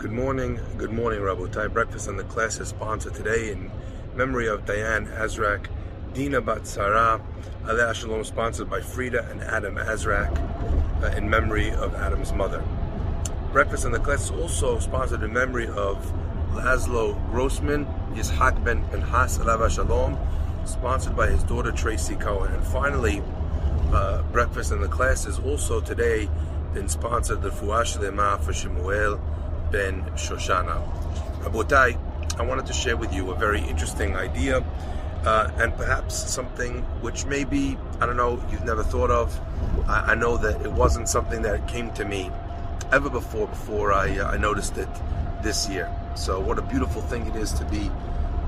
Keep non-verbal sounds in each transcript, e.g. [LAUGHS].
Good morning, good morning, Rabotai. Breakfast and the class is sponsored today in memory of Diane Azrak, Dina Batsara, Aleh Shalom, sponsored by Frida and Adam Azrak, uh, in memory of Adam's mother. Breakfast and the class is also sponsored in memory of Laszlo Grossman, Yitzhak ben Pinhas, Aleh Shalom, sponsored by his daughter Tracy Cohen. And finally, uh, breakfast and the class is also today been sponsored refuah shelemah for Shemuel ben Shoshana. Rabotai, I wanted to share with you a very interesting idea uh, and perhaps something which maybe, I don't know, you've never thought of. I, I know that it wasn't something that came to me ever before, before I, uh, I noticed it this year. So, what a beautiful thing it is to be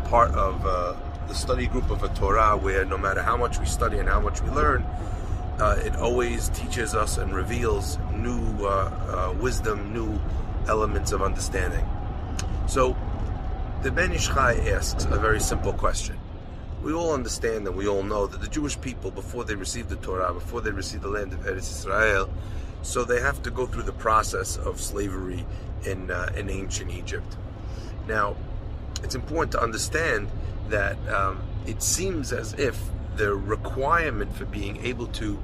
part of uh, the study group of a Torah where no matter how much we study and how much we learn, uh, it always teaches us and reveals new uh, uh, wisdom, new elements of understanding. So, the Ben Ish Chai asks a very simple question. We all understand and we all know that the Jewish people, before they received the Torah, before they received the land of Eretz Israel, so they have to go through the process of slavery in uh, in ancient Egypt. Now, it's important to understand that um, it seems as if the requirement for being able to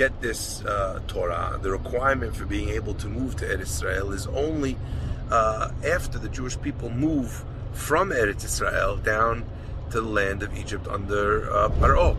get this uh, Torah, the requirement for being able to move to Eretz Israel is only uh, after the Jewish people move from Eretz Israel down to the land of Egypt under uh, Paro.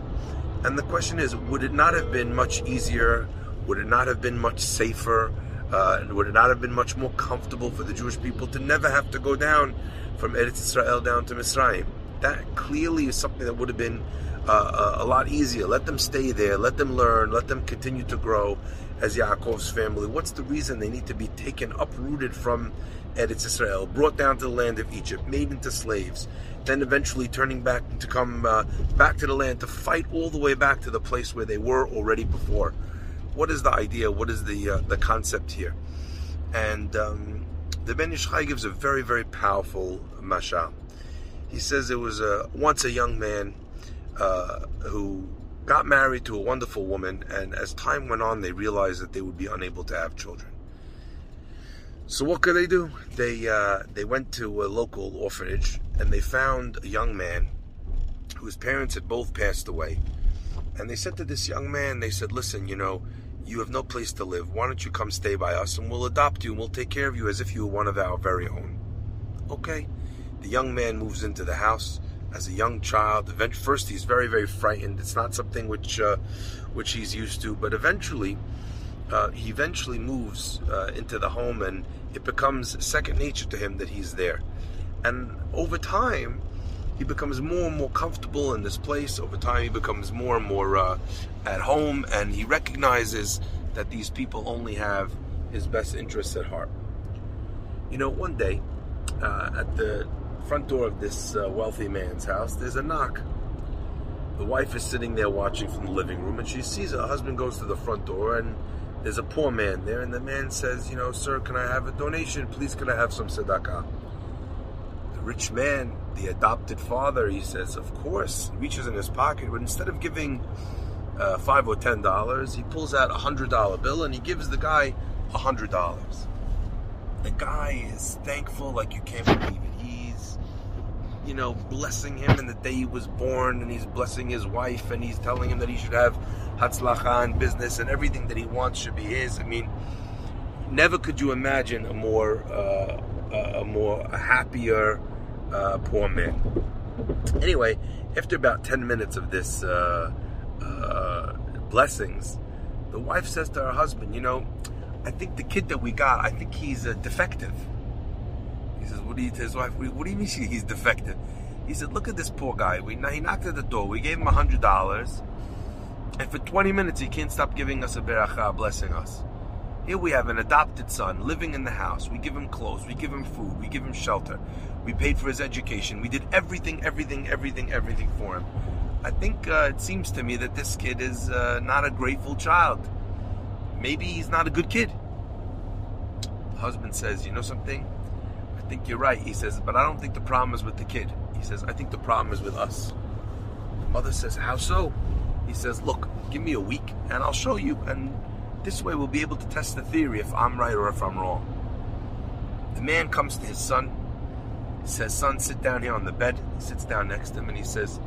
And the question is, would it not have been much easier? Would it not have been much safer? Uh, would it not have been much more comfortable for the Jewish people to never have to go down from Eretz Israel down to Mitzrayim? That clearly is something that would have been uh, a lot easier. Let them stay there. Let them learn. Let them continue to grow as Yaakov's family. What's the reason they need to be taken, uprooted from Eretz Israel, brought down to the land of Egypt, made into slaves, then eventually turning back to come uh, back to the land to fight all the way back to the place where they were already before? What is the idea? What is the uh, the concept here? And um, the Ben Ish Chai gives a very very powerful mashal. He says there was a once a young man uh, who got married to a wonderful woman, and as time went on, they realized that they would be unable to have children. So what could they do? They uh, they went to a local orphanage and they found a young man whose parents had both passed away. And they said to this young man, they said, "Listen, you know, you have no place to live. Why don't you come stay by us, and we'll adopt you, and we'll take care of you as if you were one of our very own." Okay. The young man moves into the house as a young child. First, he's very, very frightened. It's not something which uh, which he's used to, but eventually, uh, he eventually moves uh, into the home, and it becomes second nature to him that he's there. And over time, he becomes more and more comfortable in this place. Over time, he becomes more and more uh, at home, and he recognizes that these people only have his best interests at heart. You know, one day uh, at the front door of this uh, wealthy man's house, there's a knock. The wife is sitting there watching from the living room, and she sees her husband goes to the front door, and there's a poor man there, and the man says, "You know, sir, can I have a donation? Please, can I have some tzedakah?" The rich man, the adopted father, he says, "Of course." He reaches in his pocket, but instead of giving uh, five or ten dollars, he pulls out a hundred dollar bill and he gives the guy a hundred dollars. The guy is thankful like you can't believe it you know, blessing him in the day he was born, and he's blessing his wife, and he's telling him that he should have hatzlacha in business, and everything that he wants should be his. I mean, never could you imagine a more, uh, a more a happier uh, poor man. Anyway, after about ten minutes of this uh, uh, blessings, the wife says to her husband, "You know, I think the kid that we got, I think he's a defective." He says, "What do you?" To his wife, "What do you mean he's defective?" He said, "Look at this poor guy. We he knocked at the door. We gave him a hundred dollars, and for 20 minutes he can't stop giving us a beracha, blessing us. Here we have an adopted son living in the house. We give him clothes. We give him food. We give him shelter. We paid for his education. We did everything, everything, everything, everything for him. I think uh, it seems to me that this kid is uh, not a grateful child. Maybe he's not a good kid." Husband says, "You know something." Think you're right. He says, but I don't think the problem is with the kid. He says, I think the problem is with us. The mother says, How so? He says, Look, give me a week and I'll show you. And this way we'll be able to test the theory if I'm right or if I'm wrong. The man comes to his son, says, Son, sit down here on the bed. He sits down next to him and he says,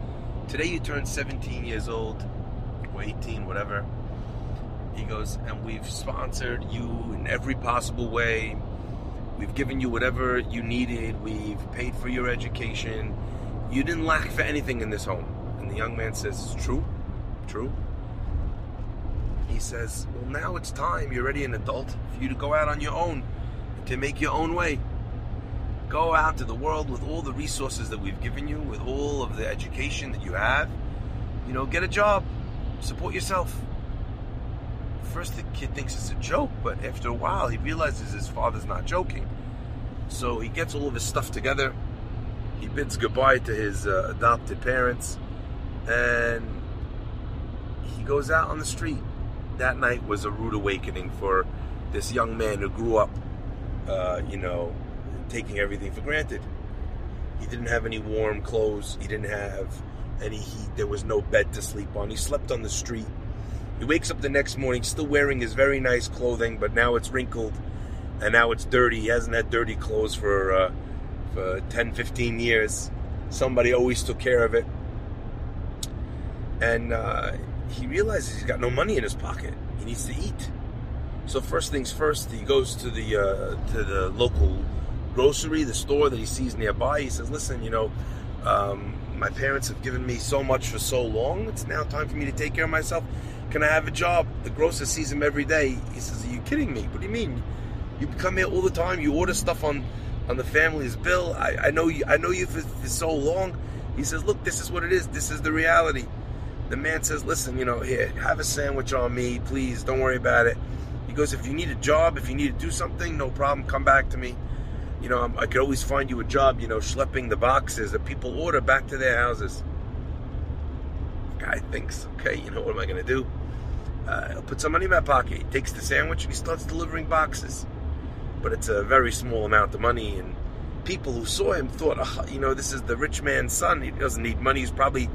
Today you turn 17 years old, or 18, whatever. He goes, And we've sponsored you in every possible way. We've given you whatever you needed. We've paid for your education. You didn't lack for anything in this home. And the young man says, It's true. True. He says, Well, now it's time. You're already an adult for you to go out on your own, to make your own way. Go out to the world with all the resources that we've given you, with all of the education that you have. You know, get a job, support yourself. First, the kid thinks it's a joke, but after a while, he realizes his father's not joking. So he gets all of his stuff together. He bids goodbye to his uh, adopted parents, and he goes out on the street. That night was a rude awakening for this young man who grew up, uh, you know, taking everything for granted. He didn't have any warm clothes. He didn't have any heat. There was no bed to sleep on. He slept on the street. He wakes up the next morning still wearing his very nice clothing, but now it's wrinkled and now it's dirty. He hasn't had dirty clothes for, uh, for 10, 15 years. Somebody always took care of it. And uh, he realizes he's got no money in his pocket. He needs to eat. So first things first, he goes to the uh, to the local grocery, the store that he sees nearby. He says, "Listen, you know, um, my parents have given me so much for so long. It's now time for me to take care of myself. Can I have a job?" The grocer sees him every day. He says, "Are you kidding me? What do you mean? You come here all the time. You order stuff on on the family's bill. I, I know you. I know you for, for so long." He says, "Look, this is what it is. This is the reality." The man says, "Listen, you know, here, have a sandwich on me, please. Don't worry about it." He goes, "If you need a job, if you need to do something, no problem. Come back to me. You know, I could always find you a job. You know, schlepping the boxes that people order back to their houses." Guy thinks, "Okay, you know, what am I going to do?" Uh, I'll put some money in my pocket. He takes the sandwich and he starts delivering boxes, but it's a very small amount of money and. People who saw him thought, oh, you know, this is the rich man's son. He doesn't need money. He's probably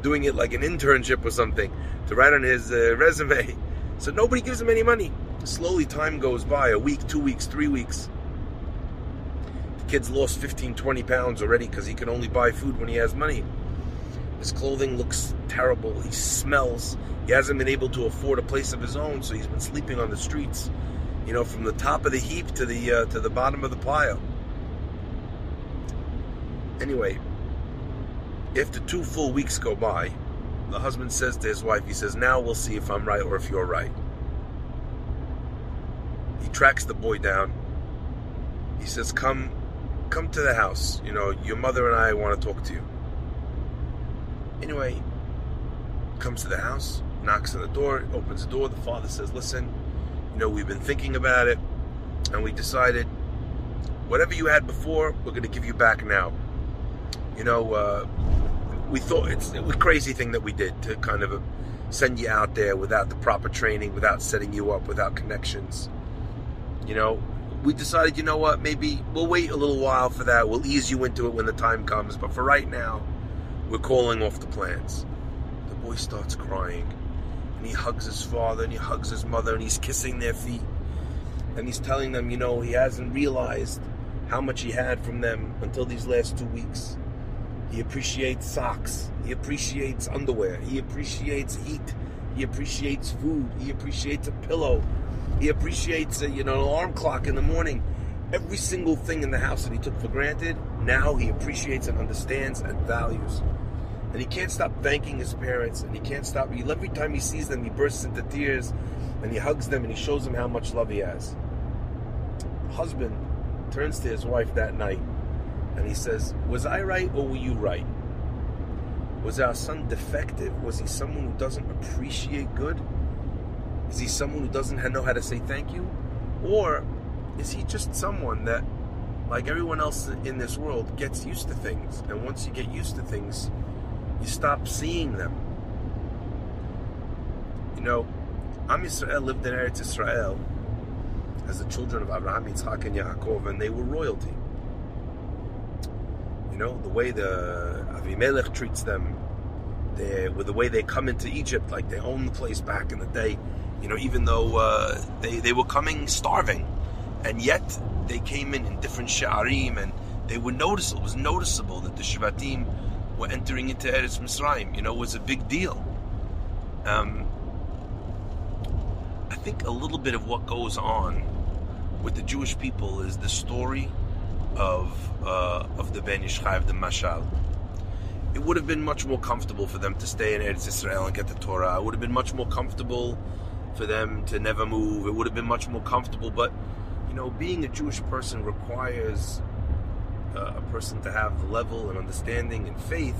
doing it like an internship or something to write on his uh, resume. [LAUGHS] So nobody gives him any money. Slowly, time goes by a week, two weeks, three weeks. The kid's lost 15, 20 pounds already because he can only buy food when he has money. His clothing looks terrible. He smells. He hasn't been able to afford a place of his own, so he's been sleeping on the streets. You know, from the top of the heap to the uh, to the bottom of the pile. Anyway, after two full weeks go by, the husband says to his wife, he says, Now we'll see if I'm right or if you're right. He tracks the boy down. He says, Come come to the house. You know, your mother and I want to talk to you. Anyway, comes to the house, knocks on the door, opens the door. The father says, Listen, you know, we've been thinking about it, and we decided whatever you had before, we're going to give you back now. You know, uh, we thought it's a crazy thing that we did to kind of send you out there without the proper training, without setting you up, without connections. You know, we decided, you know what, maybe we'll wait a little while for that. We'll ease you into it when the time comes. But for right now, we're calling off the plans. The boy starts crying. And he hugs his father and he hugs his mother and he's kissing their feet. And he's telling them, you know, he hasn't realized how much he had from them until these last two weeks. He appreciates socks. He appreciates underwear. He appreciates heat. He appreciates food. He appreciates a pillow. He appreciates a, you know an alarm clock in the morning. Every single thing in the house that he took for granted, now he appreciates and understands and values. And he can't stop thanking his parents, and he can't stop. Every time he sees them, he bursts into tears, and he hugs them, and he shows them how much love he has. husband turns to his wife that night and he says, Was I right or were you right? Was our son defective? Was he someone who doesn't appreciate good? Is he someone who doesn't know how to say thank you? Or is he just someone that, like everyone else in this world, gets used to things? And once you get used to things, you stop seeing them. You know, Am Yisrael lived in Eretz Israel as the children of Abraham, Yitzhak, and Yaakov, and they were royalty. You know, the way the Avimelech treats them, with the way they come into Egypt, like they own the place back in the day. You know, even though uh, they they were coming starving, and yet they came in in different sha'arim and they were noticeable. It was noticeable that the Shvatim were entering into Eretz Mitzrayim. You know, was a big deal. Um, I think a little bit of what goes on with the Jewish people is the story of uh, of the Ben Ish Chai, the Mashal. It would have been much more comfortable for them to stay in Eretz Israel and get the Torah. It would have been much more comfortable for them to never move. It would have been much more comfortable. But you know, being a Jewish person requires Uh, a person to have the level and understanding and faith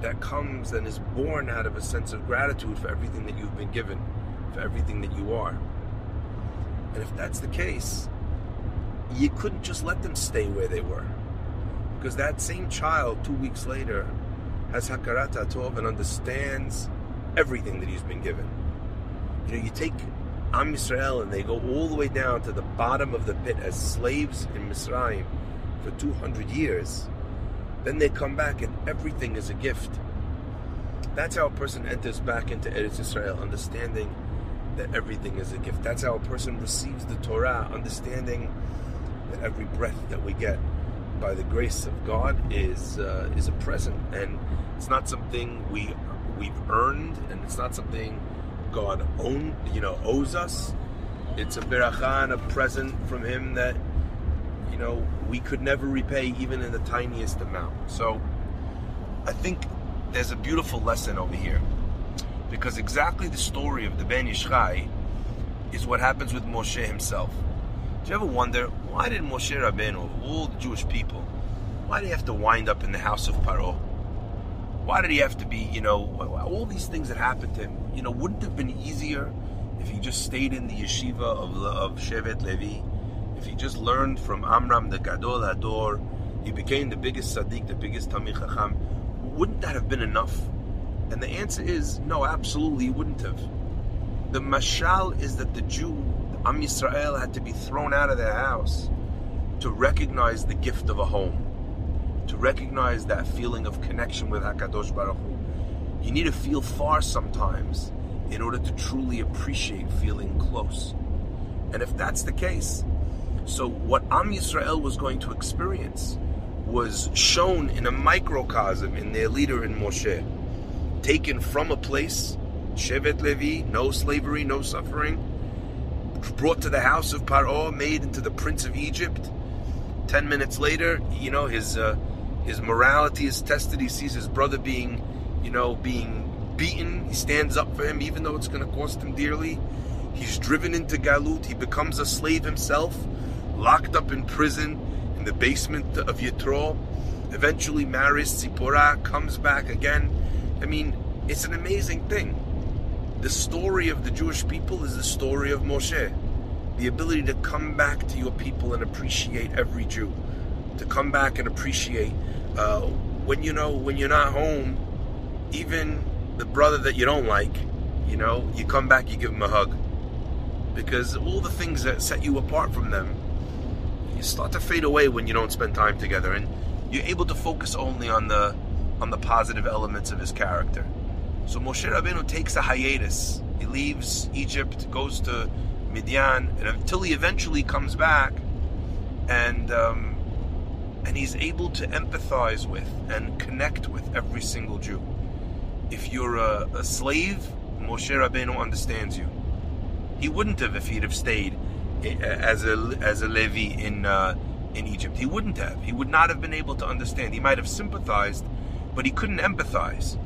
that comes and is born out of a sense of gratitude for everything that you've been given, for everything that you are. And if that's the case, you couldn't just let them stay where they were. Because that same child, two weeks later, has Hakarat Tov and understands everything that he's been given. You know, you take Am Yisrael and they go all the way down to the bottom of the pit as slaves in Mitzrayim for 200 years. Then they come back and everything is a gift. That's how a person enters back into Eretz Israel, understanding that everything is a gift. That's how a person receives the Torah, understanding that every breath that we get by the grace of God is uh, is a present, and it's not something we we've earned, and it's not something God own you know owes us. It's a beracha and a present from Him that you know we could never repay, even in the tiniest amount. So, I think there's a beautiful lesson over here because exactly the story of the Ben Ish Chai is what happens with Moshe himself. Do you ever wonder why did Moshe Rabbeinu, of all the Jewish people, why did he have to wind up in the house of Paro? Why did he have to be, you know, all these things that happened to him? You know, wouldn't it have been easier if he just stayed in the yeshiva of, of Shevet Levi? If he just learned from Amram the Gadol Hador, he became the biggest Tzaddik, the biggest Talmid Chacham. Wouldn't that have been enough? And the answer is no, absolutely, it wouldn't have. The mashal is that the Jew, Am Yisrael, had to be thrown out of their house to recognize the gift of a home, to recognize that feeling of connection with Hakadosh Baruch Hu. You need to feel far sometimes in order to truly appreciate feeling close. And if that's the case, so what Am Yisrael was going to experience was shown in a microcosm in their leader in Moshe taken from a place, Shevet Levi, no slavery, no suffering, brought to the house of Paro, made into the prince of Egypt. Ten minutes later, you know his uh, his morality is tested. He sees his brother being, you know, being beaten. He stands up for him, even though it's going to cost him dearly. He's driven into Galut. He becomes a slave himself, locked up in prison in the basement of Yitro. Eventually marries Tzipora, comes back again I mean, it's an amazing thing. The story of the Jewish people is the story of Moshe. The ability to come back to your people and appreciate every Jew, to come back and appreciate uh, when you know when you're not home, even the brother that you don't like, you know, you come back, you give him a hug, because all the things that set you apart from them, you start to fade away when you don't spend time together, and you're able to focus only on the on the positive elements of his character. So Moshe Rabbeinu takes a hiatus. He leaves Egypt, goes to Midian, and until he eventually comes back, and um, and he's able to empathize with and connect with every single Jew. If you're a, a slave, Moshe Rabbeinu understands you. He wouldn't have if he'd have stayed as a as a Levi in uh, in Egypt. He wouldn't have. He would not have been able to understand. He might have sympathized, but he couldn't empathize.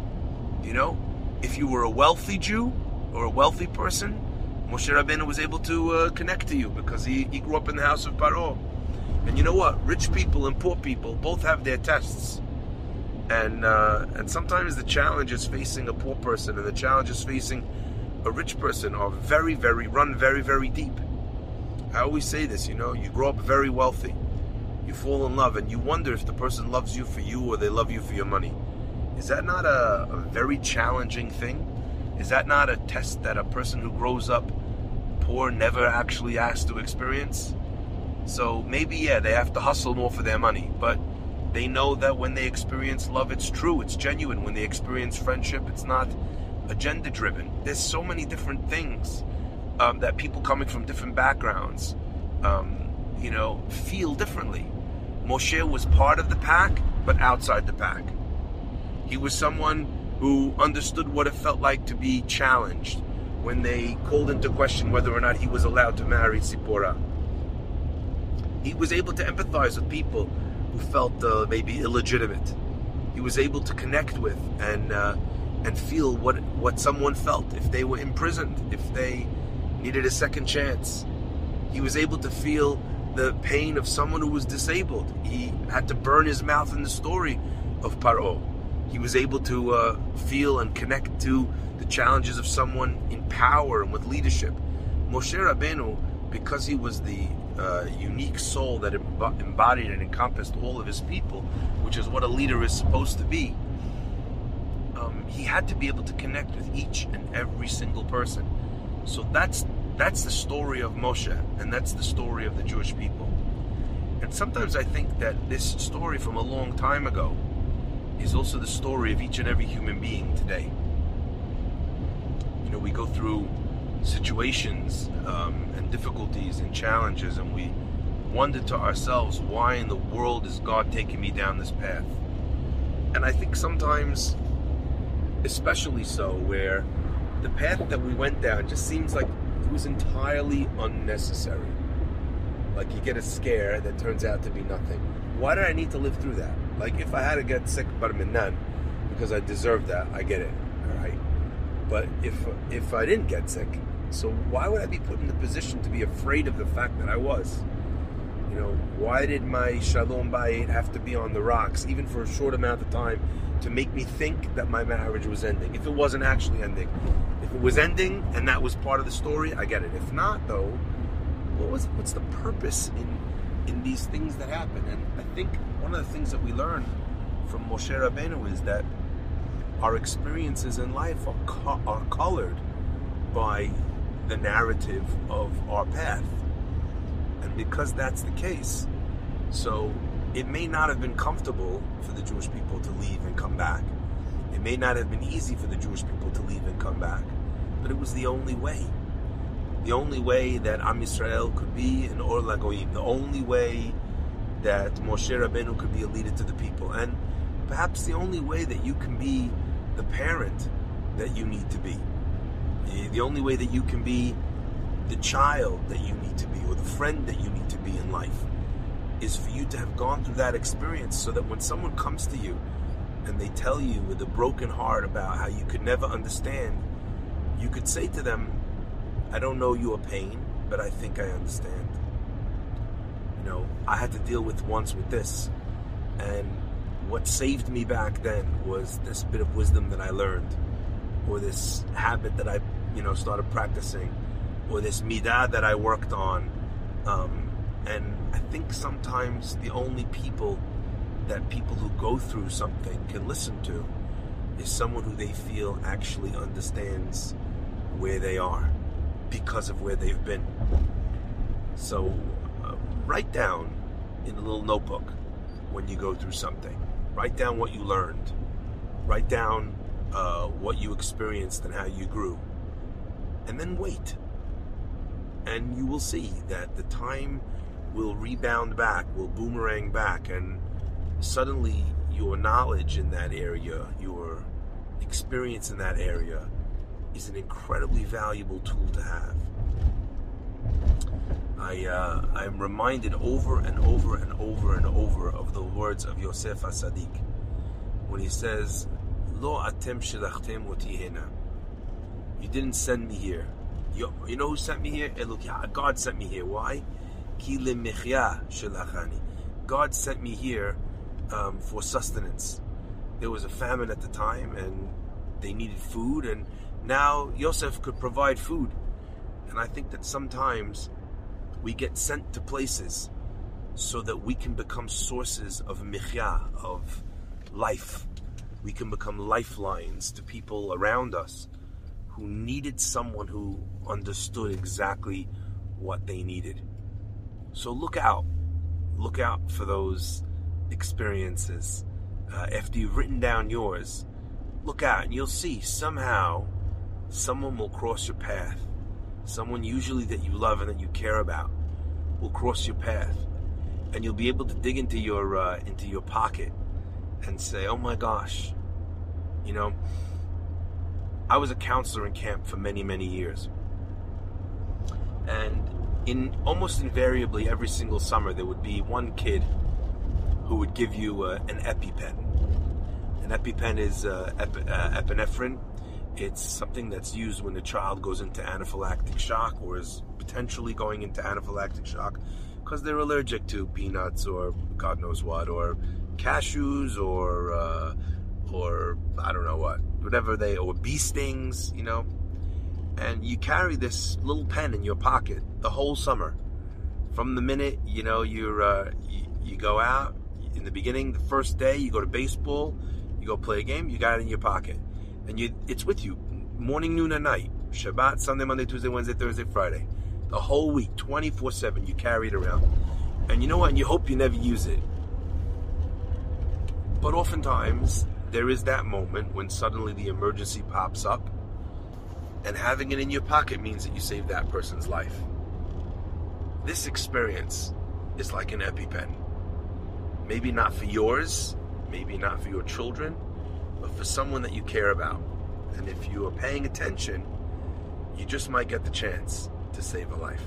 You know, if you were a wealthy Jew or a wealthy person, Moshe Rabbeinu was able to uh, connect to you because he, he grew up in the house of Paro. And you know what? Rich people and poor people both have their tests. And uh, and sometimes the challenges facing a poor person and the challenges facing a rich person are very, very run very, very deep. I always say this, you know, you grow up very wealthy you fall in love and you wonder if the person loves you for you or they love you for your money. Is that not a, a very challenging thing? Is that not a test that a person who grows up poor never actually has to experience? So maybe, yeah, they have to hustle more for their money, but they know that when they experience love, it's true, it's genuine. When they experience friendship, it's not agenda driven. There's so many different things um, that people coming from different backgrounds um, you know, feel differently. Moshe was part of the pack, but outside the pack. He was someone who understood what it felt like to be challenged when they called into question whether or not he was allowed to marry Tzipora. He was able to empathize with people who felt uh, maybe illegitimate. He was able to connect with and uh, and feel what what someone felt if they were imprisoned, if they needed a second chance. He was able to feel the pain of someone who was disabled. He had to burn his mouth in the story of Paro. He was able to uh, feel and connect to the challenges of someone in power and with leadership. Moshe Rabbeinu, because he was the uh, unique soul that embodied and encompassed all of his people, which is what a leader is supposed to be, um, he had to be able to connect with each and every single person. So that's that's the story of Moshe, and that's the story of the Jewish people. And sometimes I think that this story from a long time ago is also the story of each and every human being today. You know, we go through situations um, and difficulties and challenges, and we wonder to ourselves, why in the world is God taking me down this path? And I think sometimes, especially so, where the path that we went down just seems like it was entirely unnecessary. Like you get a scare that turns out to be nothing. Why did I need to live through that? Like if I had to get sick, but I'm none because I deserve that. I get it. All right. But if if I didn't get sick, so why would I be put in the position to be afraid of the fact that I was? You know, why did my shalom bayit have to be on the rocks, even for a short amount of time, to make me think that my marriage was ending? If it wasn't actually ending, if it was ending and that was part of the story, I get it. If not, though, what was what's the purpose in in these things that happen? And I think one of the things that we learn from Moshe Rabbeinu is that our experiences in life are, co- are colored by the narrative of our path. And because that's the case, so it may not have been comfortable for the Jewish people to leave and come back. It may not have been easy for the Jewish people to leave and come back, but it was the only way. The only way that Am Yisrael could be an Or Lagoim, the only way that Moshe Rabbeinu could be a leader to the people, and perhaps the only way that you can be the parent that you need to be. The only way that you can be the child that you need to be or the friend that you need to be in life is for you to have gone through that experience so that when someone comes to you and they tell you with a broken heart about how you could never understand, you could say to them, I don't know your pain, but I think I understand. You know, I had to deal with once with this. And what saved me back then was this bit of wisdom that I learned, or this habit that I, you know, started practicing, or this midah that I worked on. Um, and I think sometimes the only people that people who go through something can listen to is someone who they feel actually understands where they are because of where they've been. So uh, write down in a little notebook when you go through something. Write down what you learned. Write down uh, what you experienced and how you grew. And then wait. And you will see that the time will rebound back, will boomerang back, and suddenly your knowledge in that area, your experience in that area, is an incredibly valuable tool to have. I uh, I'm reminded over and over and over and over of the words of Yosef HaTzaddik when he says, "Lo atem shelachtem oti hena." You didn't send me here. You, you know who sent me here? God sent me here. Why? God sent me here um, for sustenance. There was a famine at the time, and they needed food, and now Yosef could provide food. And I think that sometimes we get sent to places so that we can become sources of michya, of life. We can become lifelines to people around us who needed someone who understood exactly what they needed. So look out. Look out for those experiences. Uh, after you've written down yours, look out and you'll see somehow someone will cross your path. Someone usually that you love and that you care about will cross your path, and you'll be able to dig into your uh, into your pocket and say, "Oh my gosh," you know. I was a counselor in camp for many many years, and in almost invariably every single summer there would be one kid who would give you uh, an EpiPen. An EpiPen is uh, uh, epinephrine. It's something that's used when the child goes into anaphylactic shock or is potentially going into anaphylactic shock because they're allergic to peanuts or God knows what, or cashews or uh, or I don't know what, whatever they or bee stings, you know and you carry this little pen in your pocket the whole summer. From the minute you know you're uh, you, you, go out in the beginning, the first day you go to baseball, you go play a game, you got it in your pocket, and you it's with you morning, noon, and night. Shabbat, Sunday, Monday, Tuesday, Wednesday, Thursday, Friday, the whole week, 24/7. You carry it around, and you know what? And you hope you never use it. But oftentimes there is that moment when suddenly the emergency pops up and having it in your pocket means that you save that person's life. This experience is like an EpiPen. Maybe not for yours, maybe not for your children, but for someone that you care about. And if you are paying attention, you just might get the chance to save a life.